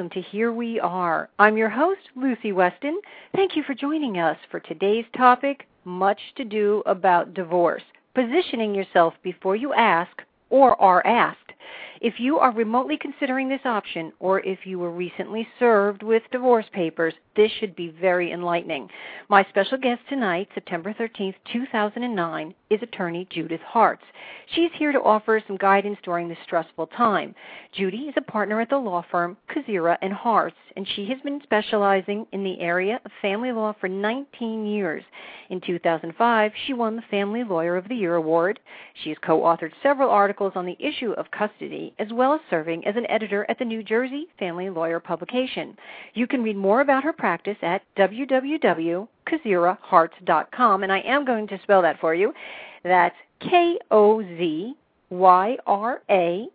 Welcome to Here We Are. I'm your host, Lucy Weston. Thank you for joining us for today's topic Much to Do About Divorce Positioning Yourself Before You Ask or Are Asked. If you are remotely considering this option, or if you were recently served with divorce papers, this should be very enlightening. My special guest tonight, September 13th, 2009, is attorney Judith Hartz. She's here to offer some guidance during this stressful time. Judy is a partner at the law firm Kozyra and Hartz, and she has been specializing in the area of family law for 19 years. In 2005, she won the Family Lawyer of the Year award. She has co-authored several articles on the issue of custody, as well as serving as an editor at the New Jersey Family Lawyer publication. You can read more about her practice at www.kozyrahartz.com, and I am going to spell that for you. That's K O Z Y R A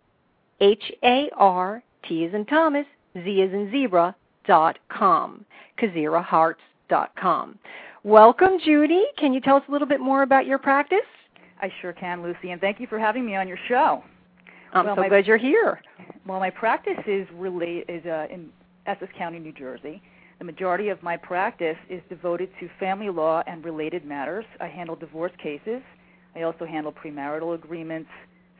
H A R T is in Thomas, Z is in zebra dot com. Kozyrahartz dot com. Welcome, Judy. Can you tell us a little bit more about your practice? I sure can, Lucy, and thank you for having me on your show. I'm Well, so my- glad you're here. Well, my practice is really is uh, in Essex County, New Jersey. The majority of my practice is devoted to family law and related matters. I handle divorce cases. I also handle premarital agreements,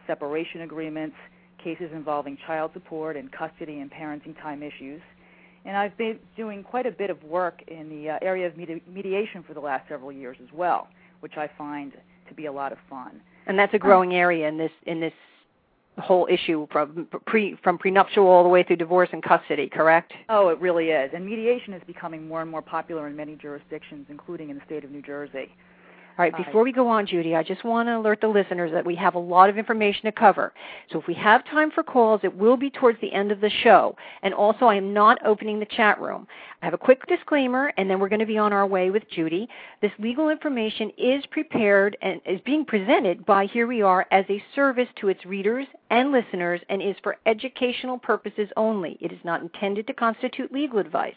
separation agreements, cases involving child support and custody and parenting time issues. And I've been doing quite a bit of work in the uh, area of medi- mediation for the last several years as well, which I find to be a lot of fun. And that's a growing area in this in this whole issue from pre from prenuptial all the way through divorce and custody, correct? Oh, it really is. And mediation is becoming more and more popular in many jurisdictions, including in the state of New Jersey. All right, before we go on, Judy, I just want to alert the listeners that we have a lot of information to cover. So if we have time for calls, it will be towards the end of the show. And also, I am not opening the chat room. I have a quick disclaimer, and then we're going to be on our way with Judy. This legal information is prepared and is being presented by Here We Are as a service to its readers and listeners and is for educational purposes only. It is not intended to constitute legal advice.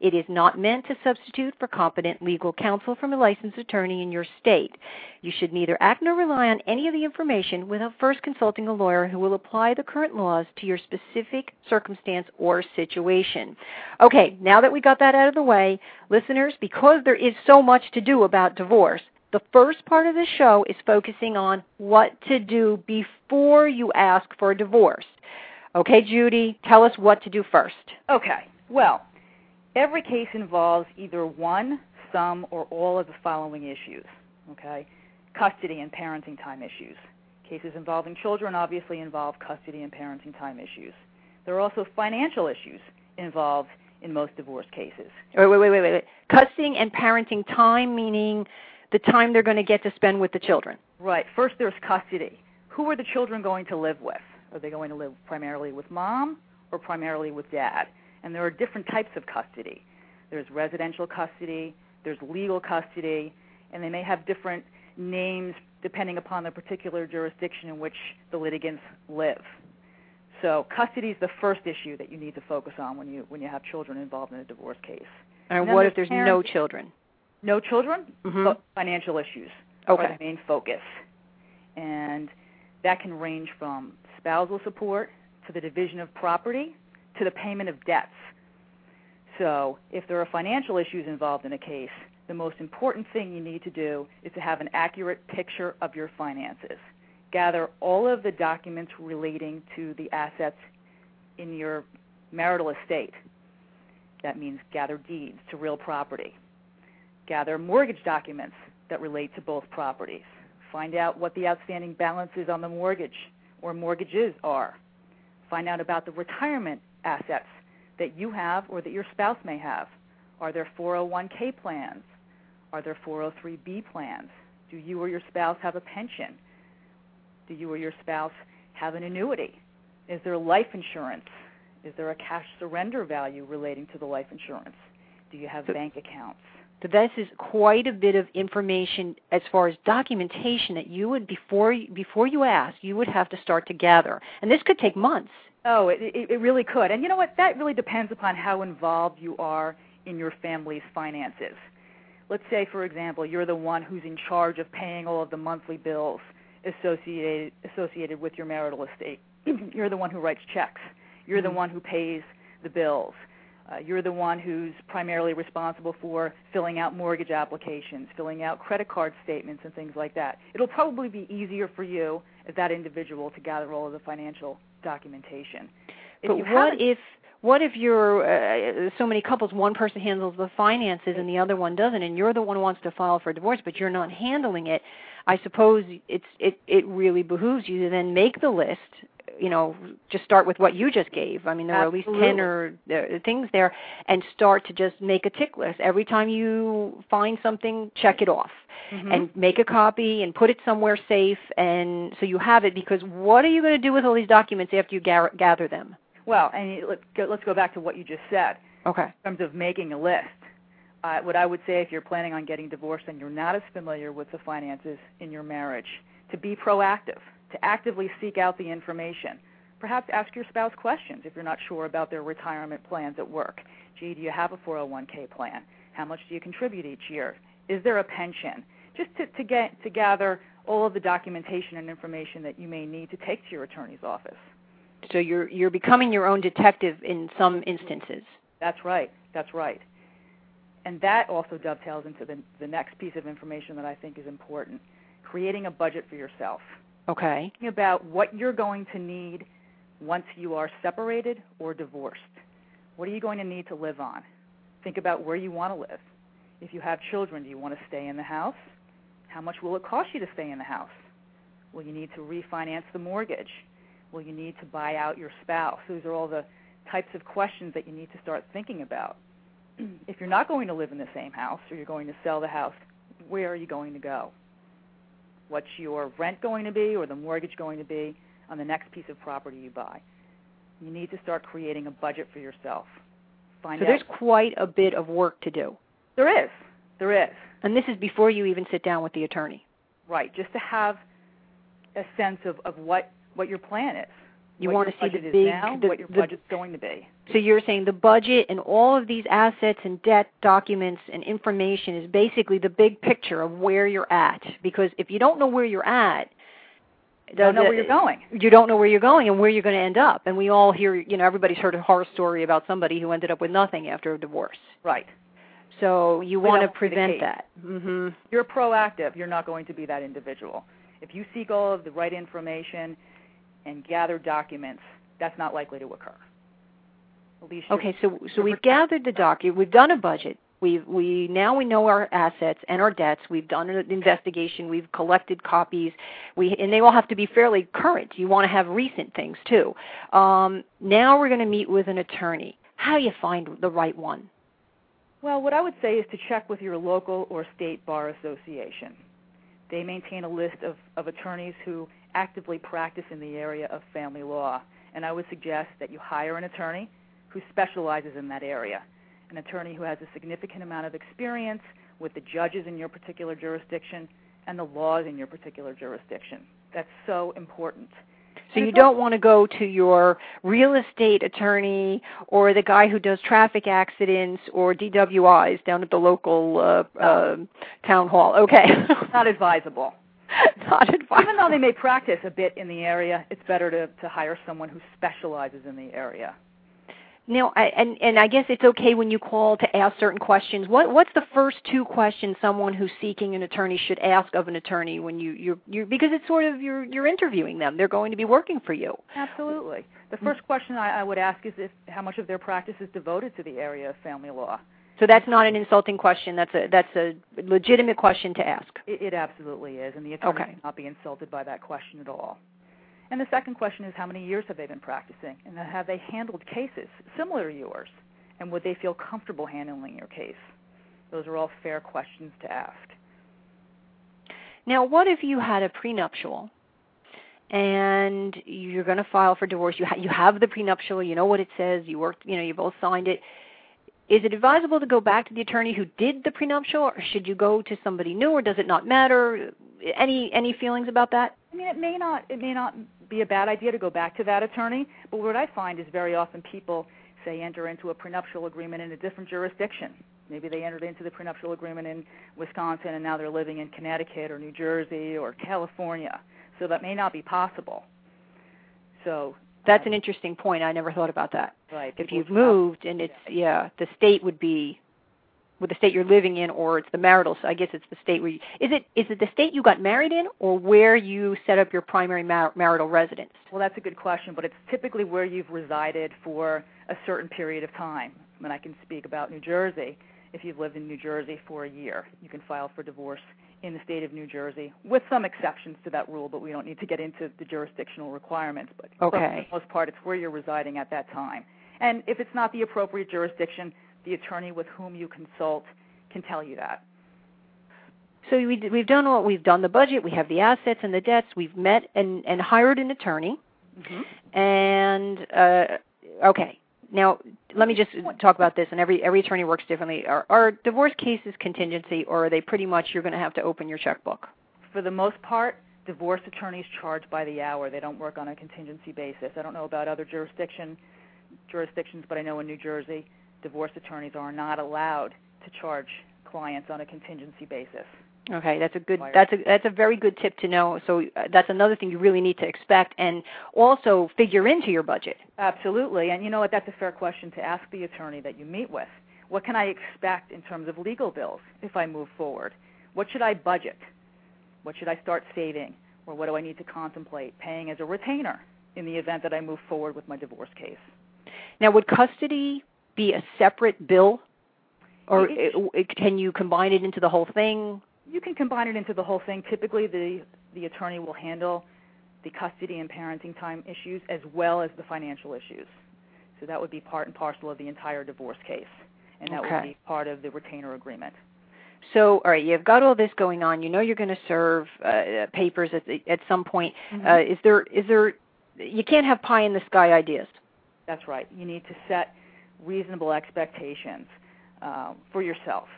It is not meant to substitute for competent legal counsel from a licensed attorney in your state. You should neither act nor rely on any of the information without first consulting a lawyer who will apply the current laws to your specific circumstance or situation. Okay, now that we got that out of the way, listeners, because there is so much to do about divorce, the first part of the show is focusing on what to do before you ask for a divorce. Okay, Judy, tell us what to do first. Okay. Well, every case involves either one, some, or all of the following issues. Okay? Custody and parenting time issues. Cases involving children obviously involve custody and parenting time issues. There are also financial issues involved in most divorce cases. Wait, wait, wait, wait, wait. Custody and parenting time, meaning the time they're going to get to spend with the children. Right. First, there's custody. Who are the children going to live with? Are they going to live primarily with mom or primarily with dad? And there are different types of custody. There's residential custody, there's legal custody, and they may have different names depending upon the particular jurisdiction in which the litigants live. So custody is the first issue that you need to focus on when you when you have children involved in a divorce case. And then what if there's parent- no children? No children, Mhm. but financial issues Okay. are the main focus. And that can range from spousal support to the division of property to the payment of debts. So, if there are financial issues involved in a case, the most important thing you need to do is to have an accurate picture of your finances. Gather all of the documents relating to the assets in your marital estate. That means gather deeds to real property. Gather mortgage documents that relate to both properties. Find out what the outstanding balances on the mortgage or mortgages are. Find out about the retirement assets that you have or that your spouse may have. Are there 401k plans? Are there 403b plans? Do you or your spouse have a pension? Do you or your spouse have an annuity? Is there life insurance? Is there a cash surrender value relating to the life insurance? Do you have So- bank accounts? So this is quite a bit of information as far as documentation that you would before before you ask, you would have to start to gather, and this could take months. Oh, it, it, it really could. And you know what? That really depends upon how involved you are in your family's finances. Let's say, for example, you're the one who's in charge of paying all of the monthly bills associated associated with your marital estate. you're the one who writes checks. You're the Mhm. one who pays the bills. Uh, you're the one who's primarily responsible for filling out mortgage applications, filling out credit card statements, and things like that. It'll probably be easier for you as that individual to gather all of the financial documentation. If but what if what if you're uh, so many couples one person handles the finances and the other one doesn't and you're the one who wants to file for divorce but you're not handling it i suppose it's it it really behooves you to then make the list you know just start with what you just gave. I mean there are at least 10 or uh, things there and start to just make a tick list. Every time you find something check it off Mhm. and make a copy and put it somewhere safe and so you have it because what are you going to do with all these documents after you gar- gather them well, and let's go, let's go back to what you just said okay in terms of making a list. Uh, what I would say if you're planning on getting divorced and you're not as familiar with the finances in your marriage, to be proactive, to actively seek out the information. Perhaps ask your spouse questions if you're not sure about their retirement plans at work. Gee, do you have a 401k plan? How much do you contribute each year? Is there a pension? Just to, to get to gather all of the documentation and information that you may need to take to your attorney's office. So you're you're becoming your own detective in some instances That's right. That's right. And that also dovetails into the, the next piece of information that I think is important creating a budget for yourself. okay Thinking about what you're going to need once you are separated or divorced. What are you going to need to live on? Think about where you want to live. If you have children, do you want to stay in the house? How much will it cost you to stay in the house? Will you need to refinance the mortgage? Will you need to buy out your spouse? Those are all the types of questions that you need to start thinking about. if you're not going to live in the same house or you're going to sell the house, where are you going to go? What's your rent going to be or the mortgage going to be on the next piece of property you buy? You need to start creating a budget for yourself. Find so out there's quite a bit of work to do there is. There is. and this is before you even sit down with the attorney Right. Just to have a sense of, of what, what your plan is. You want to see the big- now, the- what your the- budget's going to be. so you're saying the budget and all of these assets and debt documents and information is basically the big picture of where you're at because if you don't know where you're at You don't know where you're going. you don't know where you're going and where you're going to end up. And we all hear, you know, everybody's heard a horror story about somebody who ended up with nothing after a divorce. Right. So you Well, want to that won't be the prevent that. hmm you're proactive, you're not going to be that individual. If you seek all of the right information and gather documents, that's not likely to occur. Okay, so so we've gathered the document. We've done a budget. We've we now we know our assets and our debts. We've done an investigation. We've collected copies. We and they all have to be fairly current. You want to have recent things too. Um, now we're going to meet with an attorney. How do you find the right one? Well, what I would say is to check with your local or state bar association. They maintain a list of, of attorneys who actively practice in the area of family law, and I would suggest that you hire an attorney who specializes in that area, an attorney who has a significant amount of experience with the judges in your particular jurisdiction and the laws in your particular jurisdiction. That's so important. So you don't want to go to your real estate attorney or the guy who does traffic accidents or DWIs down at the local uh, uh, town hall. Okay. not advisable. Not advisable. Even though they may practice a bit in the area, it's better to, to hire someone who specializes in the area. Now, I, and and I guess it's okay when you call to ask certain questions. What what's the first two questions someone who's seeking an attorney should ask of an attorney when you you you because it's sort of you're you're interviewing them. They're going to be working for you. Absolutely. The mm. first question I, I would ask is if how much of their practice is devoted to the area of family law. So that's not an insulting question. That's a that's a legitimate question to ask. It, it absolutely is, and the attorney Okay. not be insulted by that question at all. And the second question is how many years have they been practicing, and have they handled cases similar to yours, and would they feel comfortable handling your case? Those are all fair questions to ask. Now, what if you had a prenuptial and you're going to file for divorce? You ha- you have the prenuptial. You know what it says. You worked. You know you both signed it. Is it advisable to go back to the attorney who did the prenuptial, or should you go to somebody new, or does it not matter? Any any feelings about that? I mean, it may not it may not be a bad idea to go back to that attorney, but what I find is very often people say enter into a prenuptial agreement in a different jurisdiction. Maybe they entered into the prenuptial agreement in Wisconsin and now they're living in Connecticut or New Jersey or California. So that may not be possible. So That's an interesting point. I never thought about that. right. If you've moved and it's yeah, the state would be with the state you're living in, or it's the marital. So I guess it's the state where you, is it is it the state you got married in, or where you set up your primary mar- marital residence? Well, that's a good question, but it's typically where you've resided for a certain period of time. I mean, I can speak about New Jersey. If you've lived in New Jersey for a year, you can file for divorce in the state of New Jersey, with some exceptions to that rule, but we don't need to get into the jurisdictional requirements. But Okay. for the most part, it's where you're residing at that time. And if it's not the appropriate jurisdiction, the attorney with whom you consult can tell you that. So we, we've done what we've done the budget, we have the assets and the debts, we've met and, and hired an attorney, Mm-hmm. and uh, okay. Now let me just talk about this. And every every attorney works differently. Are, are divorce cases contingency, or are they pretty much you're going to have to open your checkbook? for the most part, divorce attorneys charge by the hour. They don't work on a contingency basis. I don't know about other jurisdiction jurisdictions, but I know in New Jersey, divorce attorneys are not allowed to charge clients on a contingency basis. Okay, that's a good. That's a that's a very good tip to know. So uh, that's another thing you really need to expect and also figure into your budget. Absolutely. And you know what? That's a fair question to ask the attorney that you meet with. What can I expect in terms of legal bills if I move forward? What should I budget? What should I start saving? Or what do I need to contemplate paying as a retainer in the event that I move forward with my divorce case? Now, would custody be a separate bill, or It- it, it, can you combine it into the whole thing? You can combine it into the whole thing. Typically, the the attorney will handle the custody and parenting time issues as well as the financial issues. So that would be part and parcel of the entire divorce case, and that would be part of the retainer agreement. So, all right, you've got all this going on. You know you're going to serve uh, papers at the, at some point. Mhm. Uh, is there is there? You can't have pie in the sky ideas. That's right. You need to set reasonable expectations um, for yourself.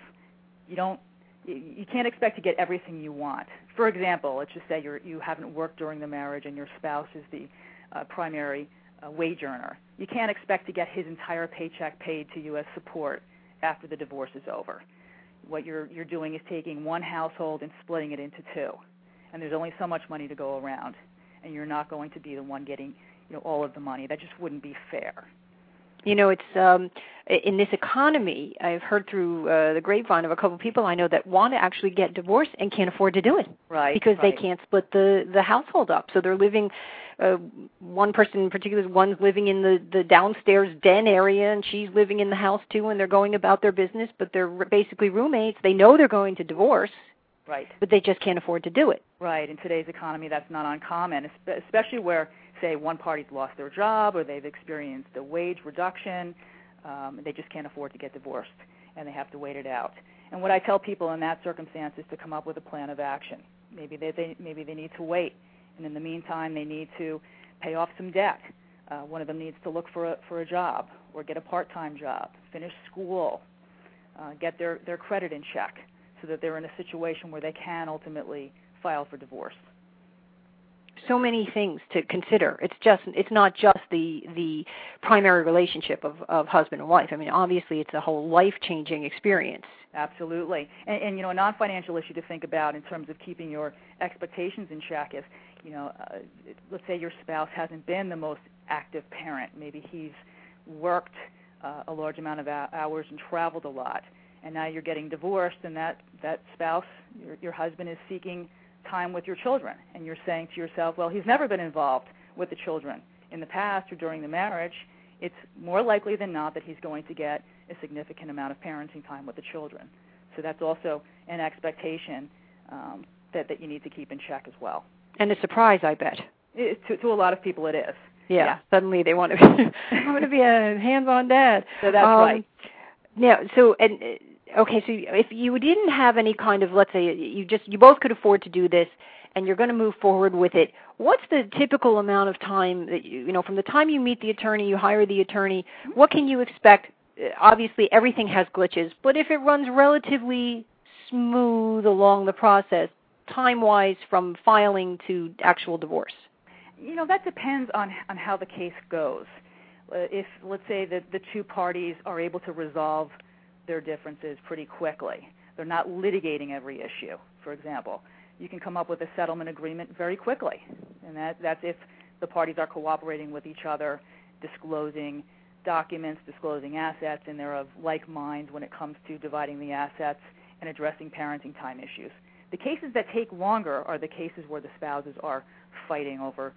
You don't. You can't expect to get everything you want. For example, let's just say you're, you haven't worked during the marriage and your spouse is the uh, primary uh, wage earner. You can't expect to get his entire paycheck paid to you as support after the divorce is over. What you're you're doing is taking one household and splitting it into two, and there's only so much money to go around, and you're not going to be the one getting you know all of the money. That just wouldn't be fair. You know, it's um, in this economy. I've heard through uh, the grapevine of a couple of people I know that want to actually get divorced and can't afford to do it Right. because right. they can't split the the household up. So they're living. Uh, one person in particular, one's living in the the downstairs den area, and she's living in the house too. And they're going about their business, but they're basically roommates. They know they're going to divorce, Right. but they just can't afford to do it. Right. In today's economy, that's not uncommon, especially where, say, one party's lost their job or they've experienced a wage reduction. Um, they just can't afford to get divorced, and they have to wait it out. And what I tell people in that circumstance is to come up with a plan of action. Maybe they, they maybe they need to wait, and in the meantime, they need to pay off some debt. Uh, one of them needs to look for a, for a job or get a part-time job, finish school, uh, get their, their credit in check, so that they're in a situation where they can ultimately file for divorce. So many things to consider. It's just it's not just the the primary relationship of of husband and wife. I mean, obviously it's a whole life-changing experience. Absolutely. And, and you know, a non-financial issue to think about in terms of keeping your expectations in check is, you know, uh, let's say your spouse hasn't been the most active parent. Maybe he's worked uh, a large amount of hours and traveled a lot, and now you're getting divorced, and that that spouse, your your husband, is seeking time with your children, and you're saying to yourself, well, he's never been involved with the children in the past or during the marriage. It's more likely than not that he's going to get a significant amount of parenting time with the children. So that's also an expectation um, that that you need to keep in check as well. And a surprise, I bet. It, to, to a lot of people, it is. Yeah, yeah. suddenly they want to be, I want to be a hands-on dad. So that's um, right. Yeah. So and okay, so if you didn't have any kind of, let's say, you just you both could afford to do this, and you're going to move forward with it. What's the typical amount of time that you, you know, from the time you meet the attorney, you hire the attorney? What can you expect? Uh, obviously, everything has glitches, but if it runs relatively smooth along the process, time-wise, from filing to actual divorce you know that depends on on how the case goes. Uh, if let's say that the two parties are able to resolve their differences pretty quickly, they're not litigating every issue. For example, you can come up with a settlement agreement very quickly, and that that's if the parties are cooperating with each other, disclosing documents, disclosing assets, and they're of like mind when it comes to dividing the assets and addressing parenting time issues. The cases that take longer are the cases where the spouses are fighting over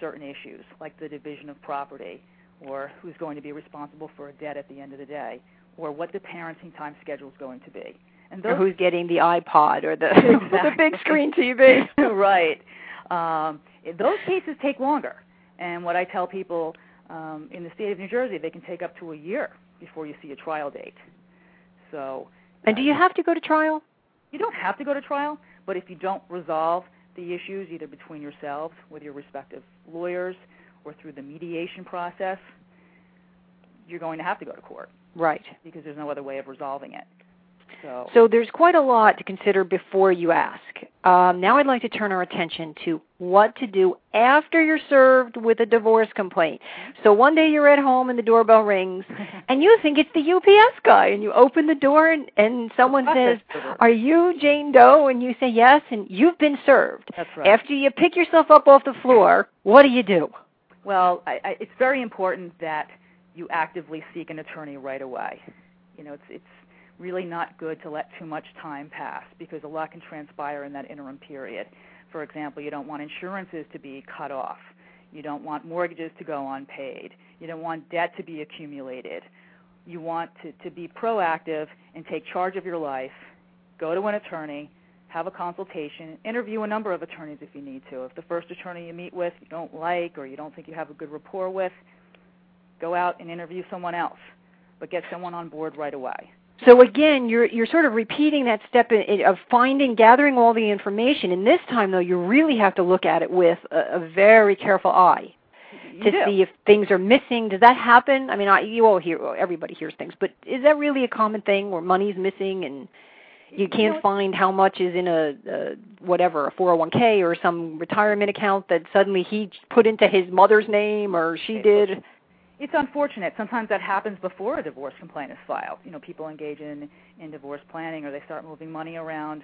certain issues, like the division of property, or who's going to be responsible for a debt at the end of the day, or what the parenting time schedule is going to be. And those, or who's getting the iPod or the, exactly. the big screen TV. right. Um, those cases take longer. And what I tell people um, in the state of New Jersey, they can take up to a year before you see a trial date. So. And do you have to go to trial? You don't have to go to trial, but if you don't resolve the issues either between yourselves with your respective lawyers or through the mediation process, you're going to have to go to court. Right. Because there's no other way of resolving it. So, so there's quite a lot to consider before you ask. Um, now I'd like to turn our attention to what to do after you're served with a divorce complaint. So one day you're at home and the doorbell rings and you think it's the UPS guy and you open the door and, and someone says, are you Jane Doe? And you say yes and you've been served. That's right. After you pick yourself up off the floor, what do you do? Well, I, I, it's very important that you actively seek an attorney right away. You know, it's it's really not good to let too much time pass because a lot can transpire in that interim period. For example, you don't want insurances to be cut off. You don't want mortgages to go unpaid. You don't want debt to be accumulated. You want to, to be proactive and take charge of your life. Go to an attorney, have a consultation, interview a number of attorneys if you need to. If the first attorney you meet with you don't like or you don't think you have a good rapport with, go out and interview someone else, but get someone on board right away. So again, you're you're sort of repeating that step of finding, gathering all the information. And this time, though, you really have to look at it with a, a very careful eye to see if things are missing. Does that happen? I mean, I, you all hear everybody hears things, but is that really a common thing where money's missing and you can't you know, find how much is in a, a whatever a 401k or some retirement account that suddenly he put into his mother's name or she did? It's unfortunate. Sometimes that happens before a divorce complaint is filed. You know, people engage in in divorce planning or they start moving money around.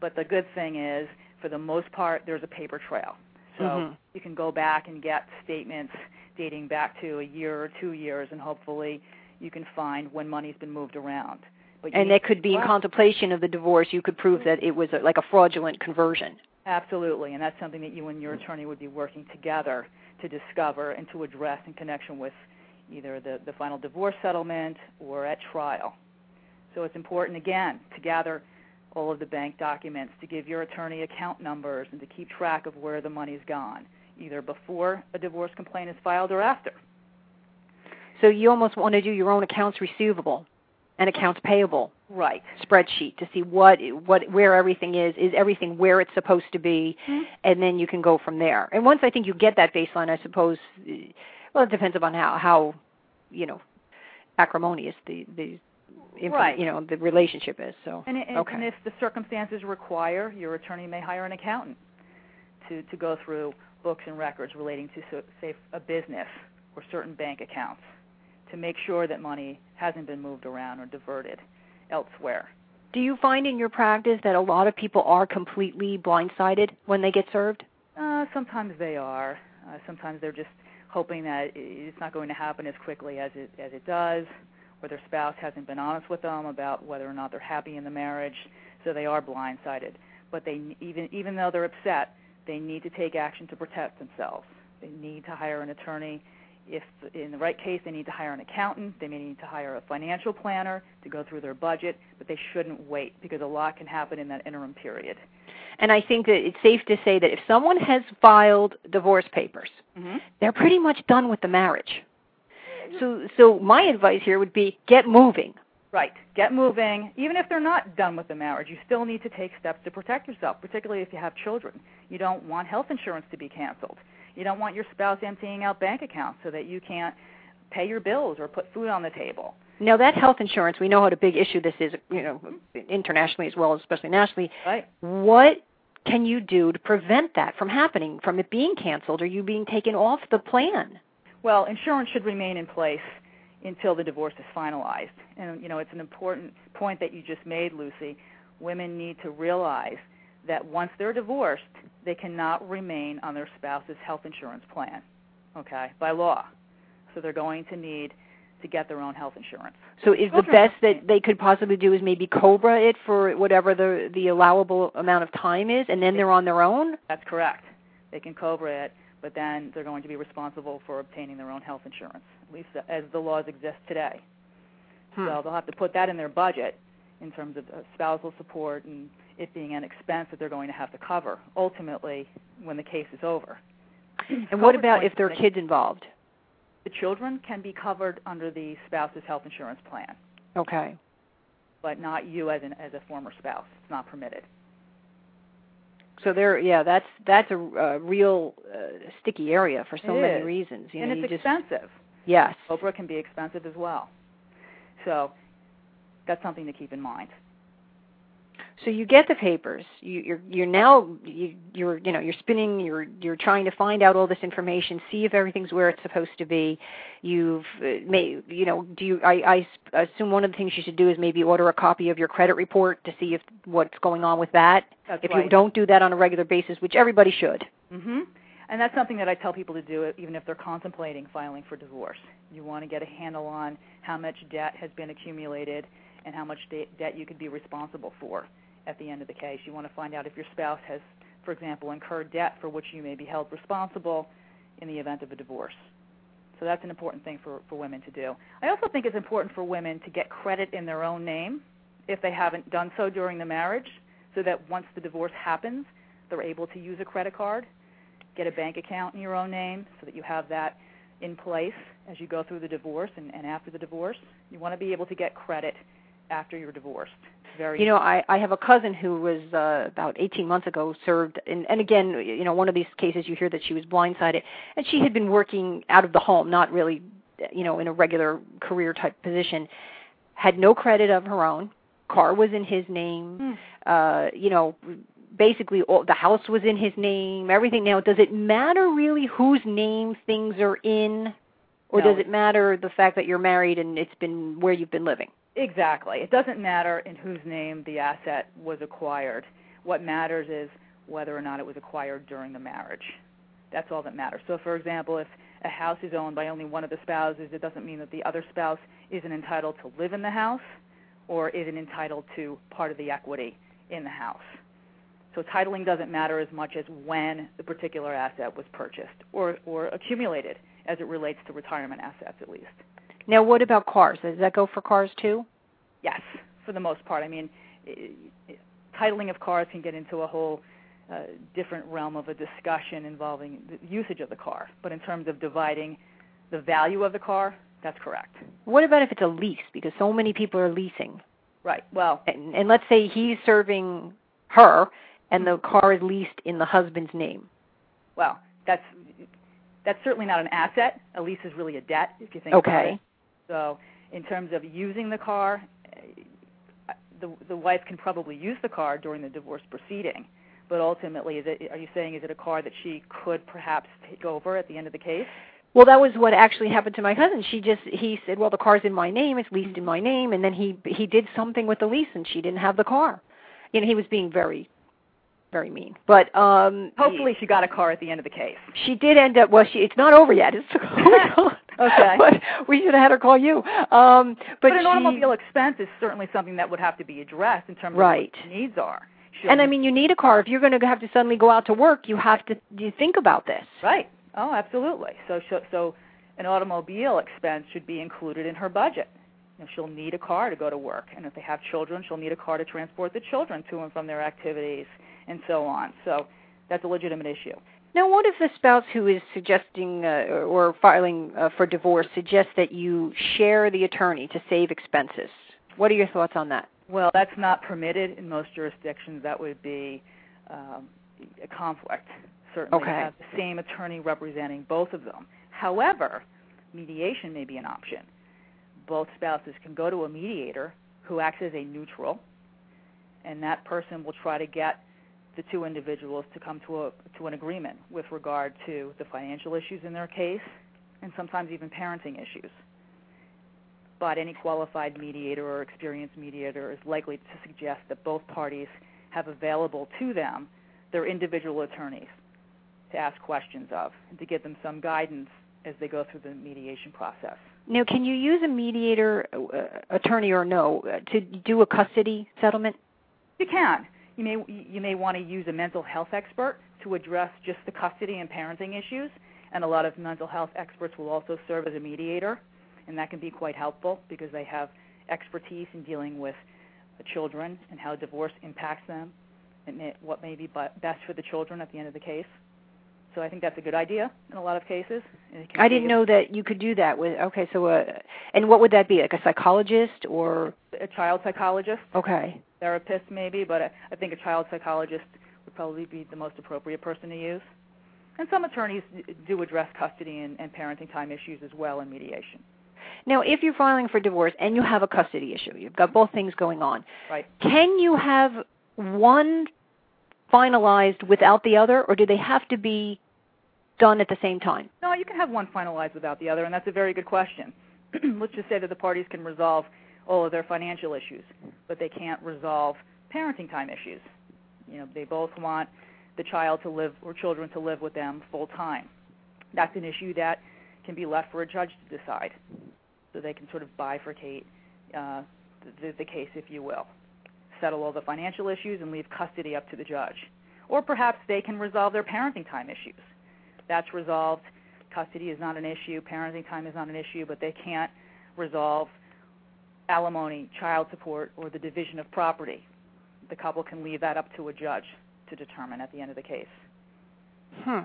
But the good thing is, for the most part, there's a paper trail. So mm-hmm. you can go back and get statements dating back to a year or two years, and hopefully you can find when money's been moved around. But and that could be in contemplation of the divorce. You could prove that it was a, like a fraudulent conversion. Absolutely, and that's something that you and your mm-hmm. attorney would be working together to discover and to address in connection with either the, the final divorce settlement or at trial. So it's important, again, to gather all of the bank documents, to give your attorney account numbers, and to keep track of where the money's gone, either before a divorce complaint is filed or after. So you almost want to do your own accounts receivable and accounts payable right spreadsheet to see what what where everything is is everything where it's supposed to be mm-hmm. and then you can go from there and once i think you get that baseline i suppose well it depends upon how how you know acrimonious the the right. you know the relationship is so and, and, okay. and if the circumstances require your attorney may hire an accountant to to go through books and records relating to so, say a business or certain bank accounts to make sure that money hasn't been moved around or diverted elsewhere. Do you find in your practice that a lot of people are completely blindsided when they get served? Uh, sometimes they are. Uh, sometimes they're just hoping that it's not going to happen as quickly as it as it does, or their spouse hasn't been honest with them about whether or not they're happy in the marriage, so they are blindsided. But they even even though they're upset, they need to take action to protect themselves. They need to hire an attorney. If in the right case, they need to hire an accountant. They may need to hire a financial planner to go through their budget, but they shouldn't wait because a lot can happen in that interim period. And I think that it's safe to say that if someone has filed divorce papers, Mm-hmm. they're pretty much done with the marriage. So, so my advice here would be get moving. Right. Get moving. Even if they're not done with the marriage, you still need to take steps to protect yourself, particularly if you have children. You don't want health insurance to be canceled. You don't want your spouse emptying out bank accounts so that you can't pay your bills or put food on the table. Now that health insurance, we know what a big issue this is, you know, internationally as well as especially nationally. Right. What can you do to prevent that from happening, from it being canceled or you being taken off the plan? Well, insurance should remain in place until the divorce is finalized. And you know, it's an important point that you just made, Lucy. Women need to realize that once they're divorced, they cannot remain on their spouse's health insurance plan, okay, by law. So they're going to need to get their own health insurance. So is the best that they could possibly do is maybe COBRA it for whatever the the allowable amount of time is and then they're on their own? That's correct. They can COBRA it, but then they're going to be responsible for obtaining their own health insurance, at least as the laws exist today. Hmm. So they'll have to put that in their budget in terms of uh, spousal support and it being an expense that they're going to have to cover ultimately when the case is over. And what about if there are kids involved? The children can be covered under the spouse's health insurance plan, Okay. but not you as an as a former spouse. It's not permitted. So there, yeah, that's that's a, a real uh, sticky area for so It many is. reasons. You and know, it's you just expensive. yes. COBRA can be expensive as well. So that's something to keep in mind. So you get the papers. You, you're you're now you, you're you know you're spinning. You're you're trying to find out all this information, see if everything's where it's supposed to be. You've uh, may you know do you I, I assume one of the things you should do is maybe order a copy of your credit report to see if what's going on with that. That's if right. you don't do that on a regular basis, which everybody should. hmm And that's something that I tell people to do even if they're contemplating filing for divorce. You want to get a handle on how much debt has been accumulated and how much de- debt you could be responsible for at the end of the case. You want to find out if your spouse has, for example, incurred debt for which you may be held responsible in the event of a divorce. So that's an important thing for, for women to do. I also think it's important for women to get credit in their own name if they haven't done so during the marriage, so that once the divorce happens, they're able to use a credit card get a bank account in your own name so that you have that in place as you go through the divorce and, and after the divorce. You want to be able to get credit after you're divorced. Very You know, I, I have a cousin who was uh, about 18 months ago served, and, and again, you know, one of these cases you hear that she was blindsided, and she had been working out of the home, not really, you know, in a regular career type position, had no credit of her own, car was in his name, Hmm. uh, you know, basically all, the house was in his name, everything. Now, does it matter really whose name things are in, or No. does it matter the fact that you're married and it's been where you've been living? Exactly. It doesn't matter in whose name the asset was acquired. What matters is whether or not it was acquired during the marriage. That's all that matters. So, for example, if a house is owned by only one of the spouses, it doesn't mean that the other spouse isn't entitled to live in the house or isn't entitled to part of the equity in the house. So titling doesn't matter as much as when the particular asset was purchased or, or accumulated as it relates to retirement assets at least. Now, what about cars? Does that go for cars too? Yes, for the most part. I mean, titling of cars can get into a whole uh, different realm of a discussion involving the usage of the car. But in terms of dividing the value of the car, that's correct. What about if it's a lease? Because so many people are leasing. Right. Well, And, and let's say he's serving her, and the car is leased in the husband's name. well, that's that's certainly not an asset. A lease is really a debt, if you think about Okay. it. So, in terms of using the car, uh, the the wife can probably use the car during the divorce proceeding. But ultimately, is it, are you saying is it a car that she could perhaps take over at the end of the case? Well, that was what actually happened to my cousin. She just he said, "Well, the car's in my name. It's leased in my name." And then he he did something with the lease, and she didn't have the car. You know, he was being very very mean. But um Hopefully, she got a car at the end of the case. she did end up. Well, she it's not over yet. It's going on. Okay. but we should have had her call you. Um, but, But, an she- automobile expense is certainly something that would have to be addressed in terms Right. of what your needs are. Should- And I mean, you need a car. If you're going to have to suddenly go out to work, you have to you think about this. Right. Oh, absolutely. So, so, so an automobile expense should be included in her budget. You know, she'll need a car to go to work, and if they have children, she'll need a car to transport the children to and from their activities, and so on. So, that's a legitimate issue. Now, what if the spouse who is suggesting uh, or filing uh, for divorce suggests that you share the attorney to save expenses? What are your thoughts on that? Well, that's not permitted in most jurisdictions. That would be um, a conflict. Certainly, Okay. have the same attorney representing both of them. However, mediation may be an option. Both spouses can go to a mediator who acts as a neutral, and that person will try to get the two individuals to come to a to an agreement with regard to the financial issues in their case, and sometimes even parenting issues but any qualified mediator or experienced mediator is likely to suggest that both parties have available to them their individual attorneys to ask questions of and to give them some guidance as they go through the mediation process. Now, can you use a mediator, uh, attorney or no, uh, to do a custody settlement? You can. You may you may want to use a mental health expert to address just the custody and parenting issues, and a lot of mental health experts will also serve as a mediator, and that can be quite helpful because they have expertise in dealing with children and how divorce impacts them and what may be best for the children at the end of the case. So I think that's a good idea in a lot of cases. and it can I didn't know that you could do that with. Okay, so uh, and what would that be? Like a psychologist or a child psychologist okay? therapist maybe, but I, I think a child psychologist would probably be the most appropriate person to use. And some attorneys do address custody and, and parenting time issues as well in mediation. Now, if you're filing for divorce and you have a custody issue, you've got both things going on. Right. Can you have one finalized without the other, or do they have to be done at the same time? No, you can have one finalized without the other, and that's a very good question. Let's just say that the parties can resolve all of their financial issues, but they can't resolve parenting time issues. You know, they both want the child to live or children to live with them full time. That's an issue that can be left for a judge to decide. So they can sort of bifurcate uh, the, the case, if you will, settle all the financial issues and leave custody up to the judge. Or perhaps they can resolve their parenting time issues. That's resolved. Custody is not an issue. Parenting time is not an issue, but they can't resolve alimony, child support, or the division of property. The couple can leave that up to a judge to determine at the end of the case. Hmm.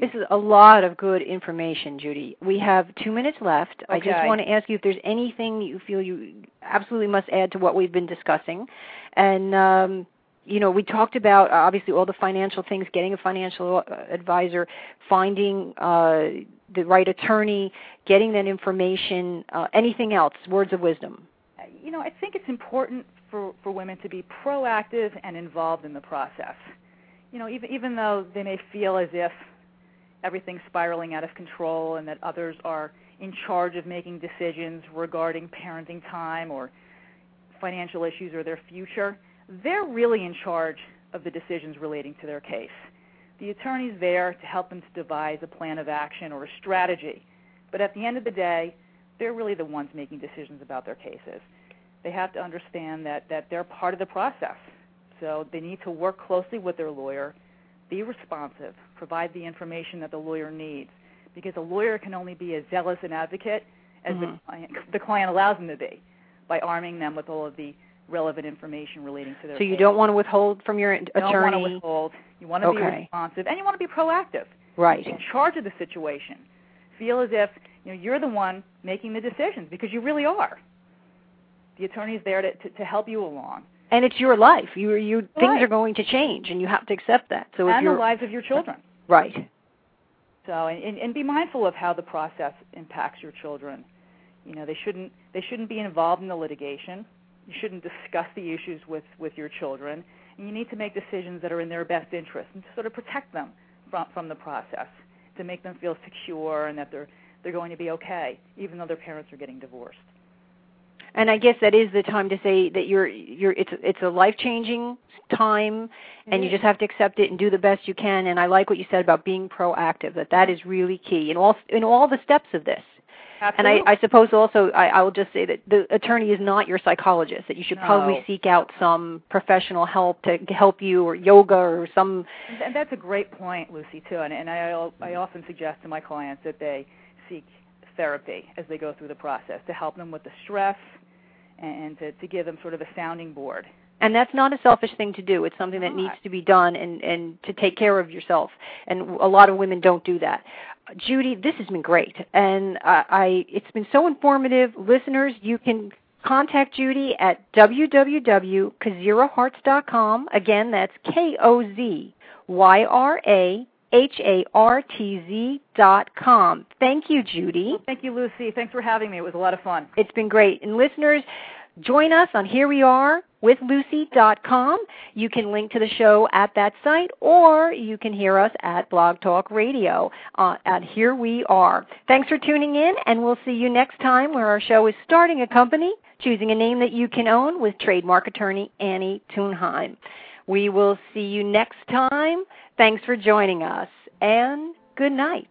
This is a lot of good information, Judy. We have two minutes left. Okay. I just want to ask you if there's anything you feel you absolutely must add to what we've been discussing. And, um, you know, we talked about uh, obviously all the financial things, getting a financial uh, advisor, finding uh, the right attorney, getting that information, uh, anything else, words of wisdom. you know, I think it's important for, for women to be proactive and involved in the process. You know, even even though they may feel as if everything's spiraling out of control and that others are in charge of making decisions regarding parenting time or financial issues or their future, they're really in charge of the decisions relating to their case. The attorney's there to help them to devise a plan of action or a strategy. But at the end of the day, they're really the ones making decisions about their cases. They have to understand that, that they're part of the process. So they need to work closely with their lawyer, be responsive, provide the information that the lawyer needs. Because a lawyer can only be as zealous an advocate as Mhm. the, client, the client allows them to be by arming them with all of the relevant information relating to their So you case. don't want to withhold from your You don't want to attorney. withhold. You want to be responsive, and you want to be proactive Right. in charge of the situation. Feel as if you know you're the one making the decisions because you really are. The attorney's there to, to, to help you along, And it's your life. You you things are going to change and you have to accept that. So if and the lives of your children. right. So and, and, and be mindful of how the process impacts your children. You know they shouldn't they shouldn't be involved in the litigation. You shouldn't discuss the issues with with your children, and you need to make decisions that are in their best interest and to sort of protect them from from the process to make them feel secure and that they're they're going to be okay, even though their parents are getting divorced. And I guess that is the time to say that you're you're it's it's a life changing time and you just have to accept it and do the best you can and I like what you said about being proactive that that is really key in all in all the steps of this. Absolutely. And I, I suppose also I, I will just say that the attorney is not your psychologist. That you should No. probably seek out some professional help to help you, or yoga, or some. And that's a great point, Lucy, too. And, and I, I often suggest to my clients that they seek therapy as they go through the process to help them with the stress and to, to give them sort of a sounding board. And that's not a selfish thing to do. It's something that needs to be done, and and to take care of yourself. And a lot of women don't do that. Judy, this has been great, and I, I it's been so informative. Listeners, you can contact Judy at www.kozyrahartz.com. Again, that's K O Z Y R A H A R T Z dot com. Thank you, Judy. Thank you, Lucy. Thanks for having me. It was a lot of fun. It's been great. And listeners, join us on Here We Are with Lucy.com. You can link to the show at that site, or you can hear us at Blog Talk Radio uh, at Here We Are. Thanks for tuning in, and we'll see you next time where our show is starting a company, choosing a name that you can own with trademark attorney Annie Thunheim. We will see you next time. Thanks for joining us, and good night.